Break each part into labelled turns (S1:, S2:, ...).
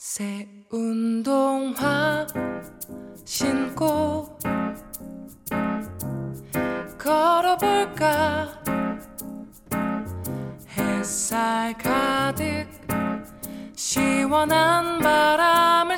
S1: 새 운동화 신고 걸어볼까? 햇살
S2: 가득 시원한 바람을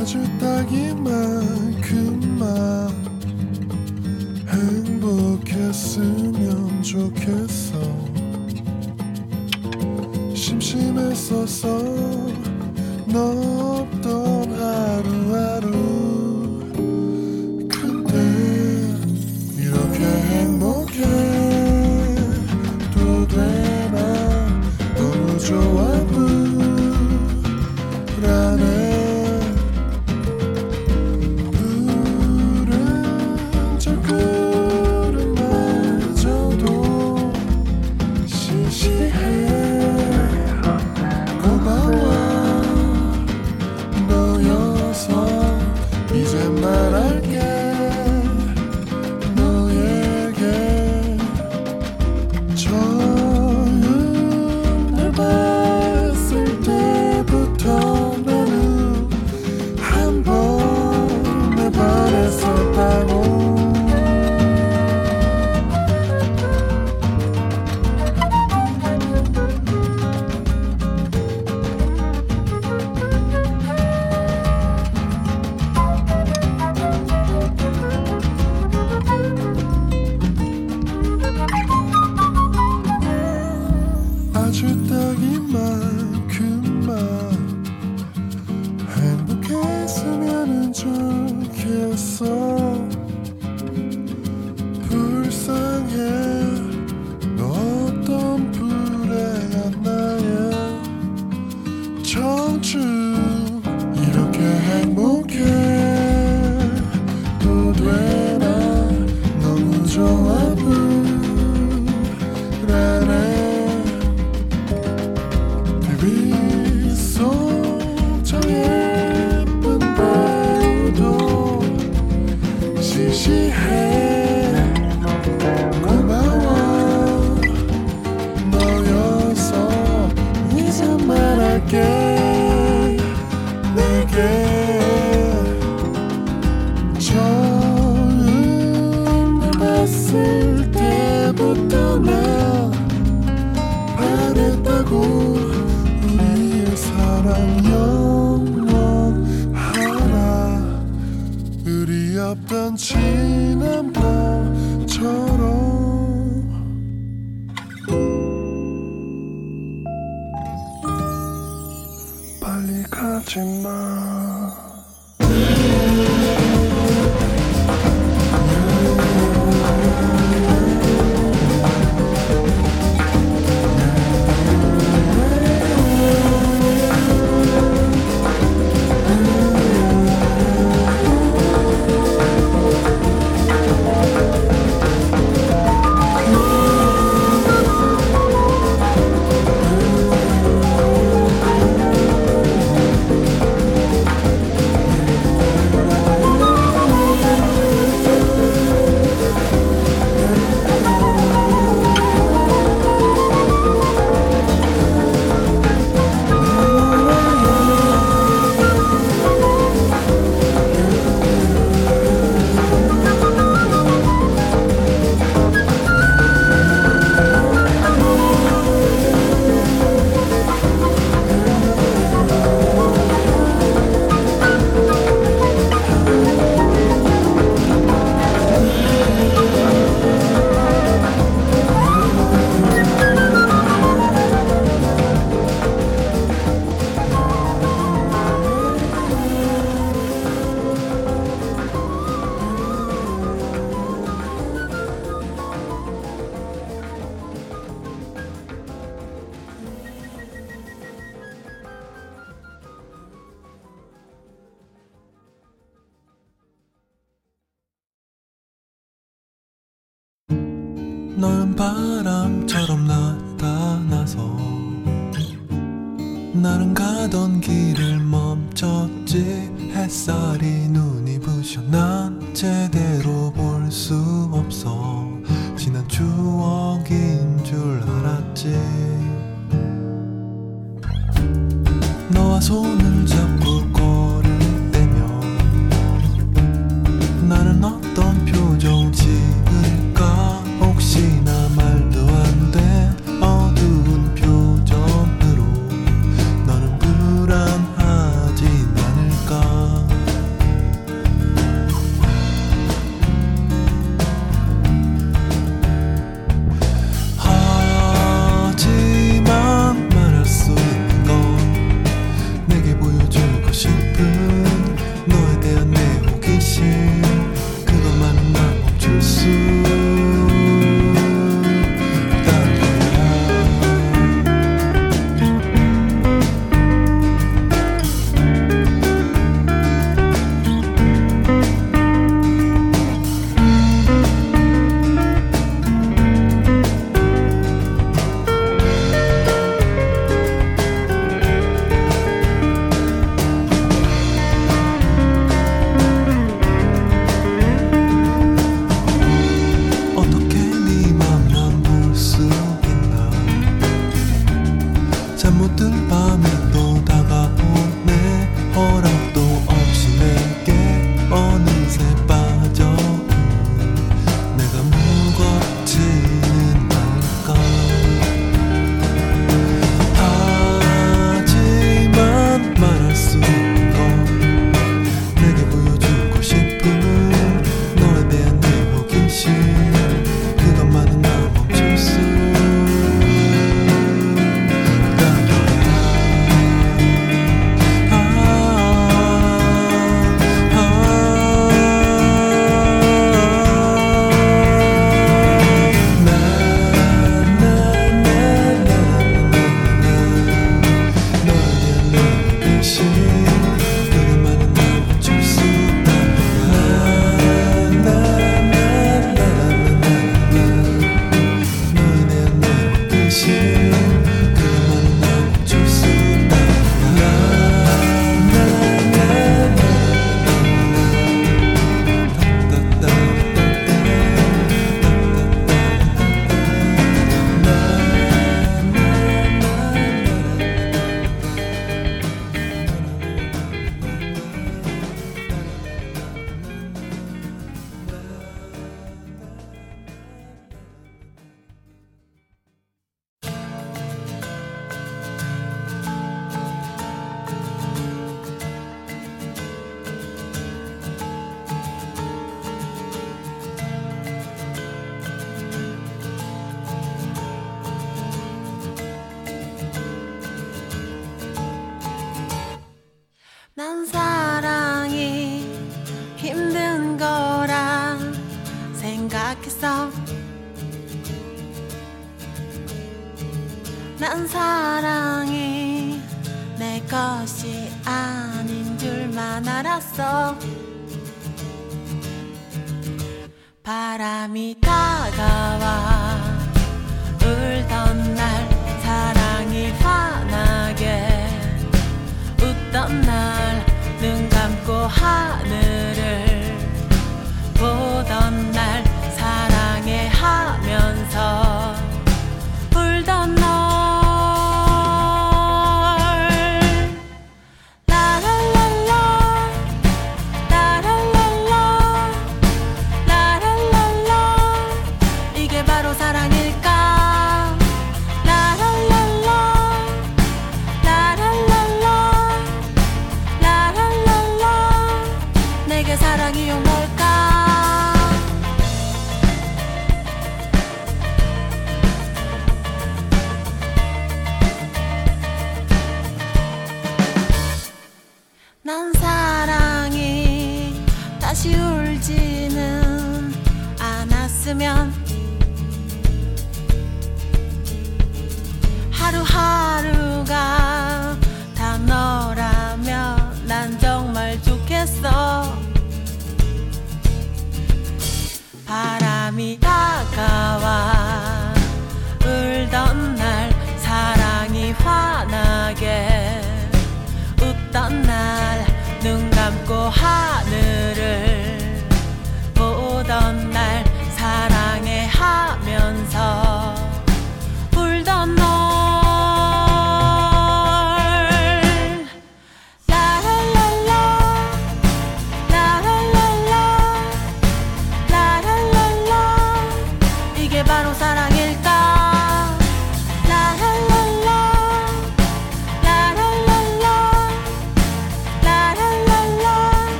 S2: 아주 딱이만큼만 행복했으면 좋겠어. 심심했었어. 너 내게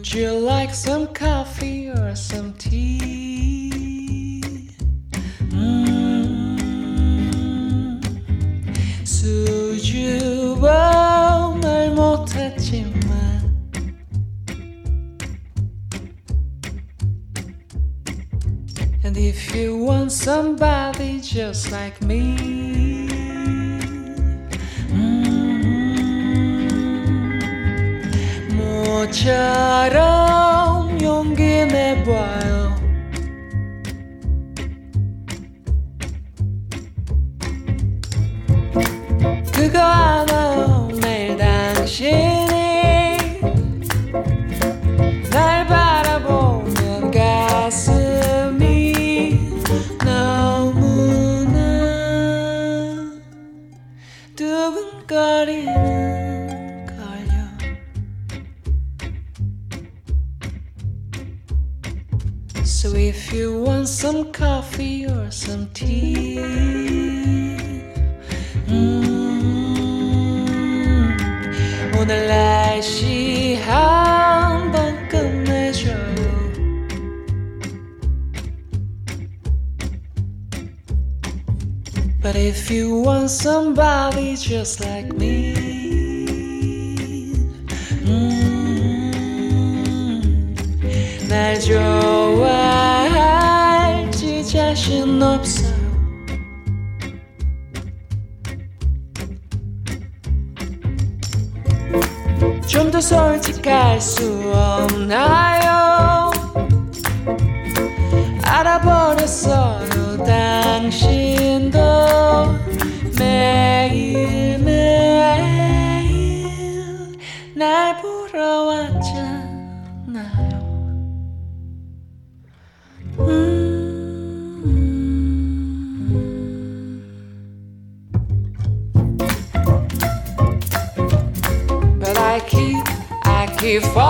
S3: Would you like some coffee or some tea? Mm. 수줍어 말 못했지만 And if you want somebody just like me 너처럼 용기 내봐요 So if you want some coffee or some tea, mm, 오늘날 시 한번 끝내줘요. But if you want somebody just like me. Mm, that's your. 수는 없어요. 좀 더 솔직할 수 없나요? before.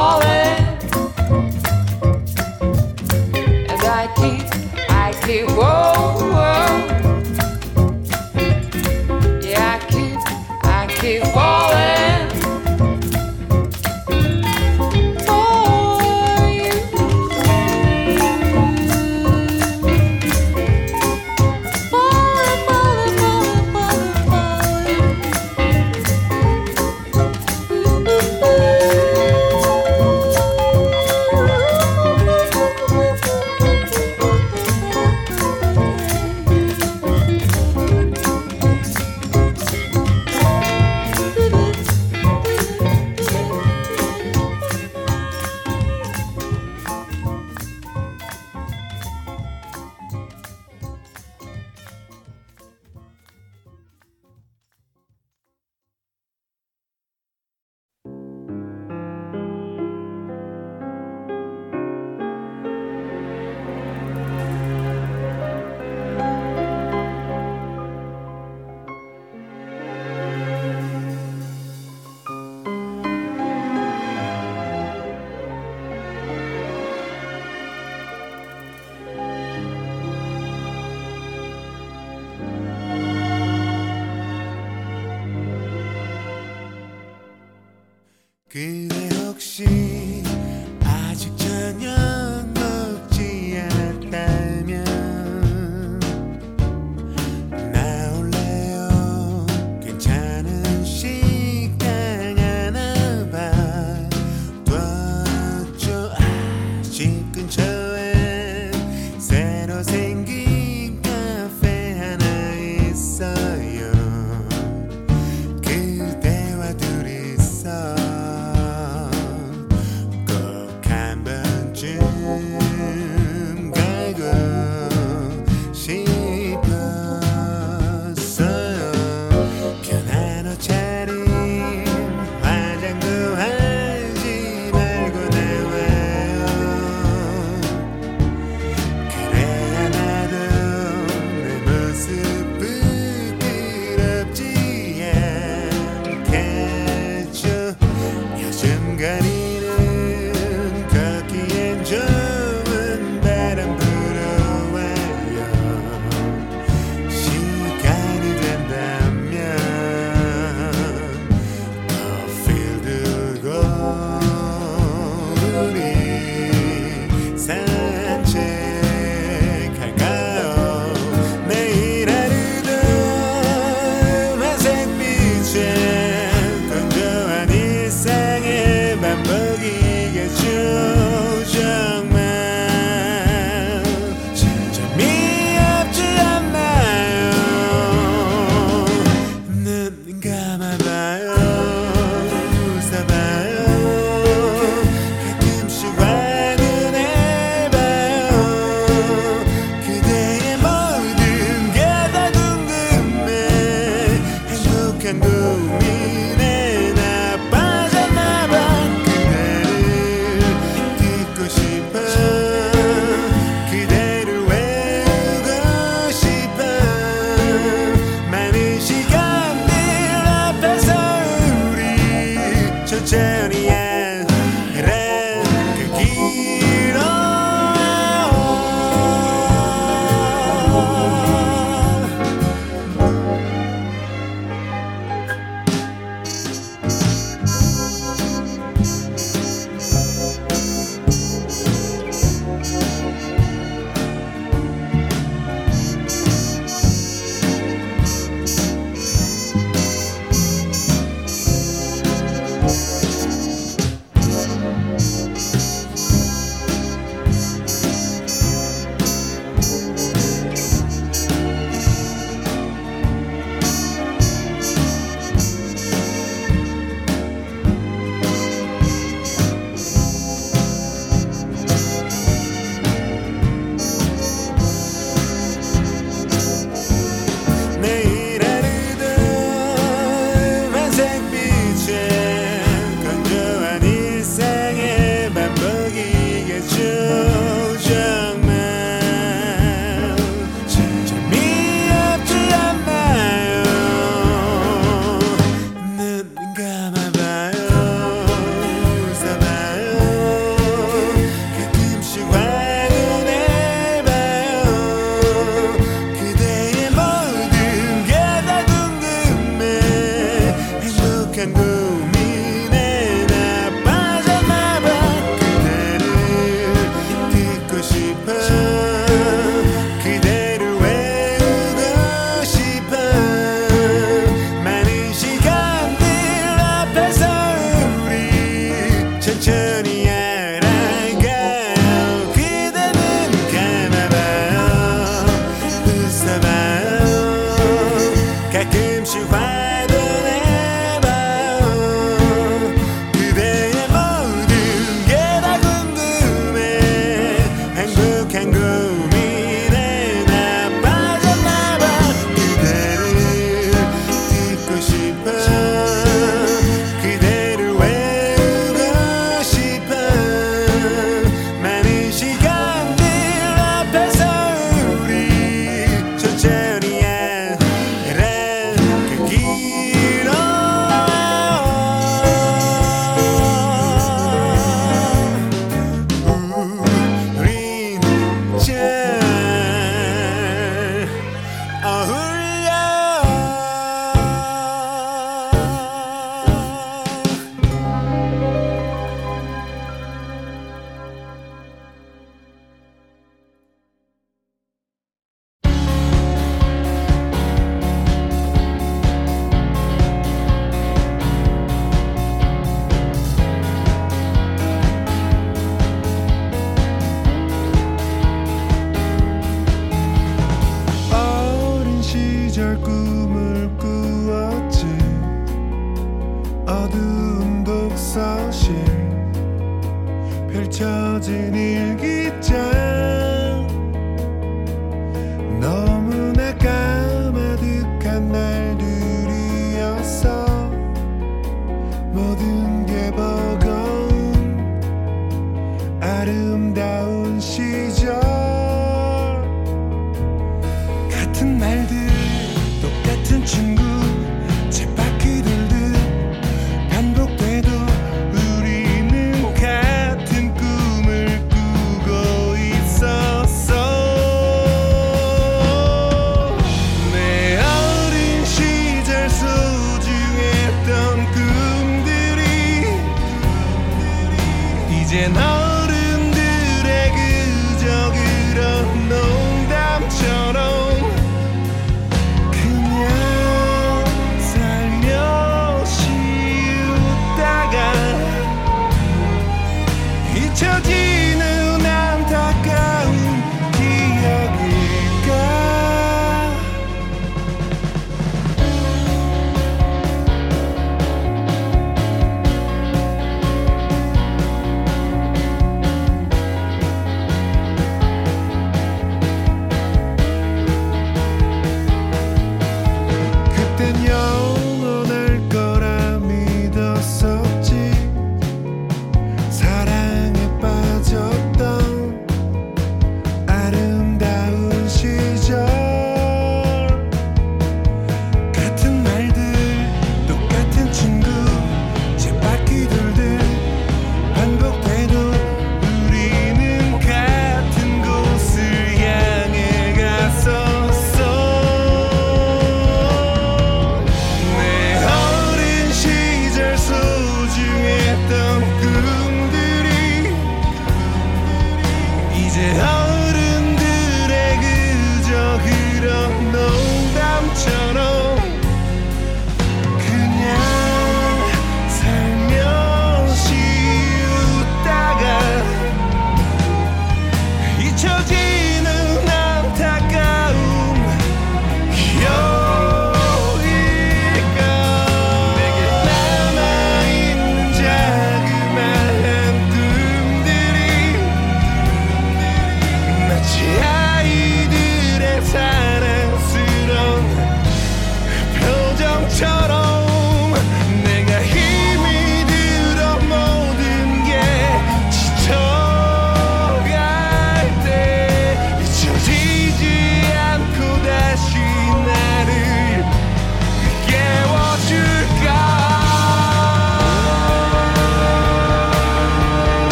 S3: 날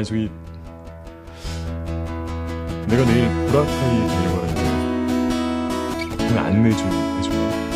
S4: 아니 저기 내가 내일
S5: 보라카이 다녀가는데 그냥 안내좀
S4: 해줘요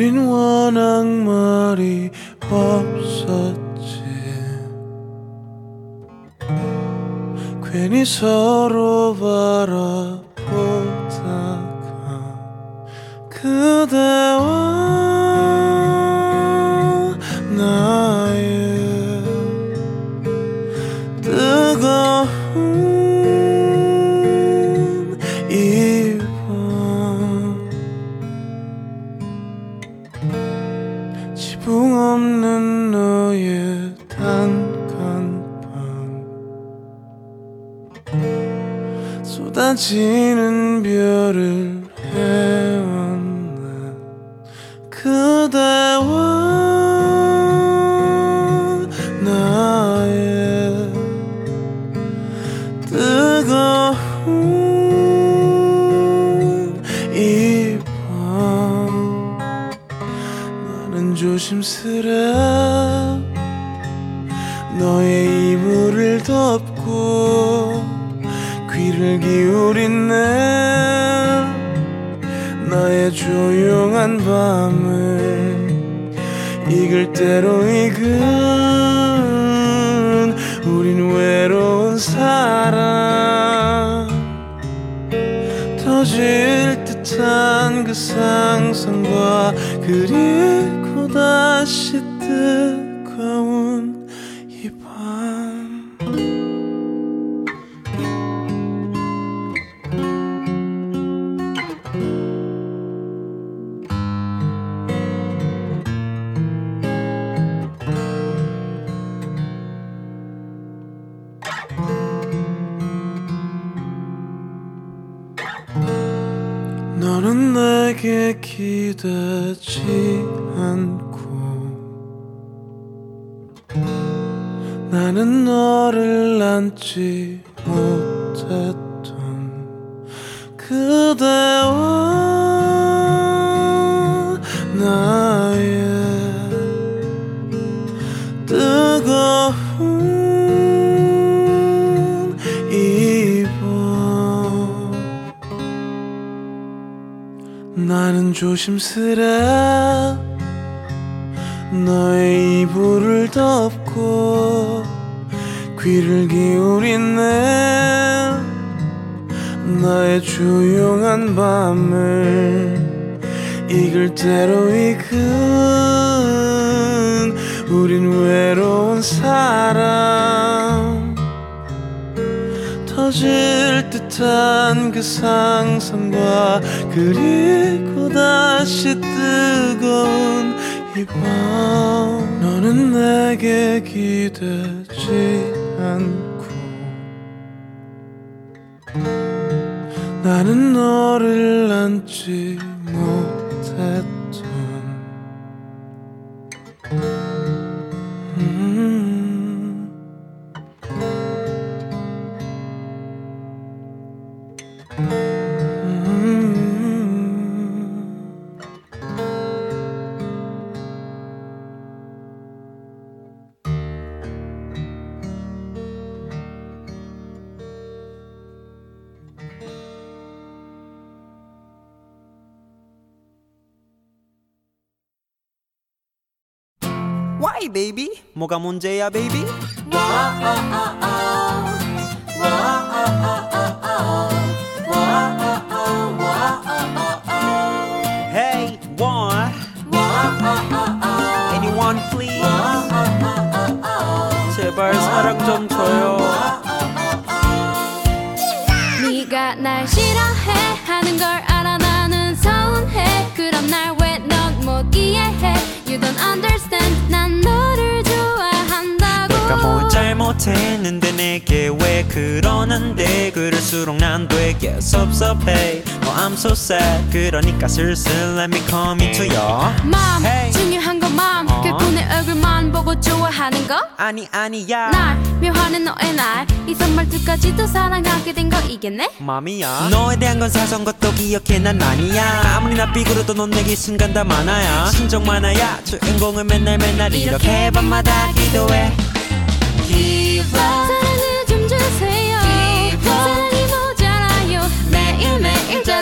S6: 우린 워낙 말이 없었지. 괜히 서로 바라보다가 그대와 지는 별을 대로 익은 우린 외로운 사랑? 터질 듯한 그 상상과 그리고 내게 기대지 않고 나는 너를 안지 못했던 그대와 나 나는 조심스레 너의 이불을 덮고 귀를 기울인 내 나의 조용한 밤을 익을 대로 익은 우린 외로운 사람 터질 듯한 그 상상과 그리고 다시 뜨거운 이 밤. 너는 내게 기대지 않고 나는 너를 안지
S7: baby? 뭐가 문제야 baby? Hey, 그러는데 그럴수록 난 되게 섭섭해. Oh I'm so sad. 그러니까 슬슬 let me come into your
S1: 맘
S7: Hey.
S1: 중요한 건맘
S7: 어.
S1: 결국 내 얼굴만 보고 좋아하는 거?
S7: 아니 아니야.
S1: 날 묘하는 너의 날이 선물들까지도 사랑하게 된 거 이겠네?
S7: 맘이야. 너에 대한 건 사소한 것도 기억해. 난 아니야. 아무리 나 삐그러도 넌 내게 순간 다 많아야. 신정 많아야. 주인공을 맨날 맨날 이렇게 밤마다 기도해. Up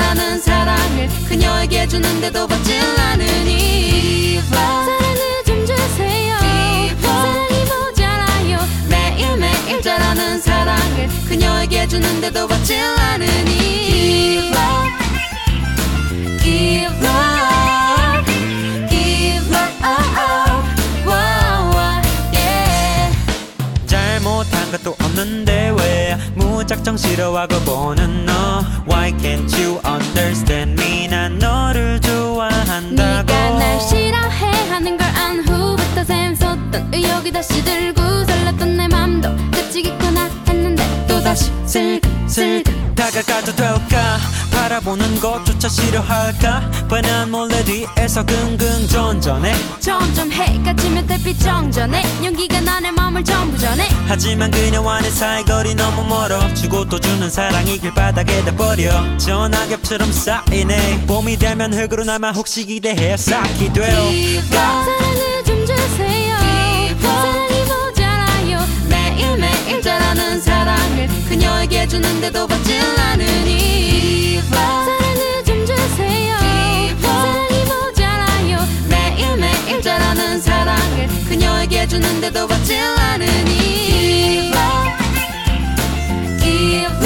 S7: 많은
S1: 사랑을 그녀에게 주는데도 받질 않으니 디바 사랑을 좀 주세요 디바 사랑이 모자라요 매일매일 자라는 사랑을 그녀에게 주는데도 받질 않으니
S7: 디바 디바 것도 없는데 왜 무작정 싫어하고 보는 너 Why can't you understand me 난 너를 좋아한다고
S1: 네가 날 싫어해 하는 걸 안 후부터 샘솟던 의욕이 다시 들고 설렜던 내 맘도 그치겠구나 했는데 또다시 슬슬
S7: 다가가도 될까 바라보는 것조차 싫어할까? 뻔한 몰래 뒤에서 긍긍 전전해.
S1: 점점 해가 지면 달빛 정전해. 용기가 나의 마음을 전부 전해.
S7: 하지만 그녀와는 사이 거리 너무 멀어 주고 또 주는 사랑이 길바닥에다 버려. 전화겹처럼 쌓이네. 봄이 되면 흙으로 남아 혹시 기대해 쌓기 돼요
S1: 그녀에게 주는데도 받질 않으니 사랑을 좀 주세요. 사랑이 모자라요. 매일매일 자라는 사랑을 그녀에게 주는데도 받질 않으니 Give up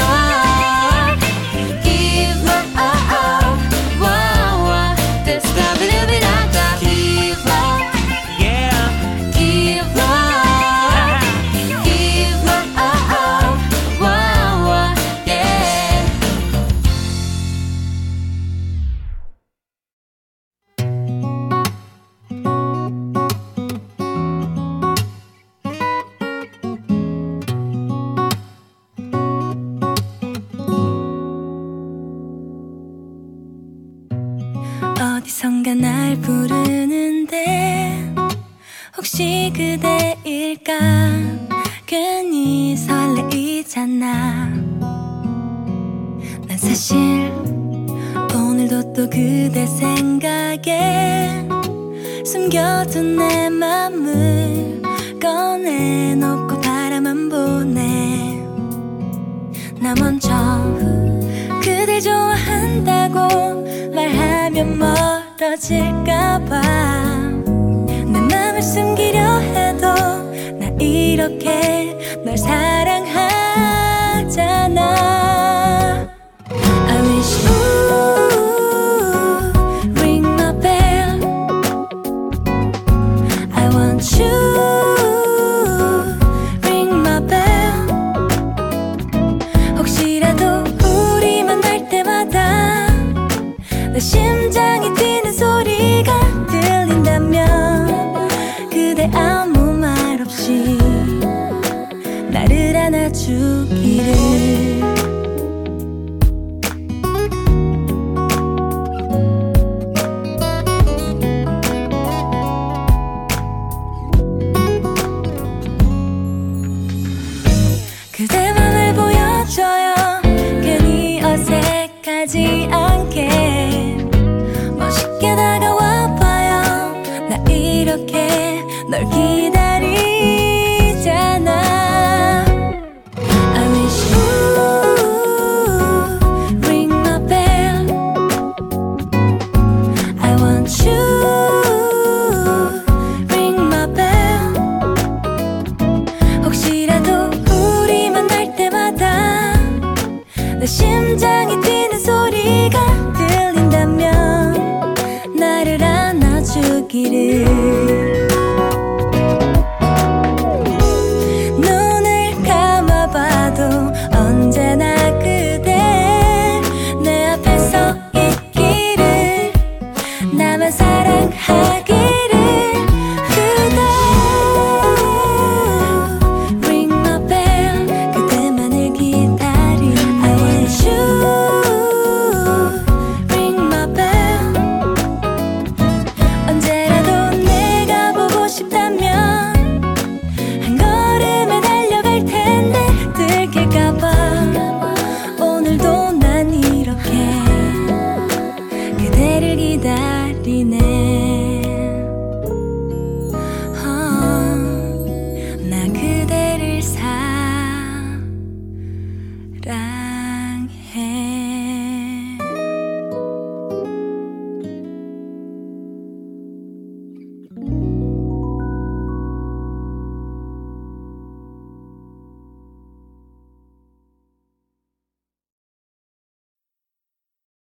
S2: 안아주기를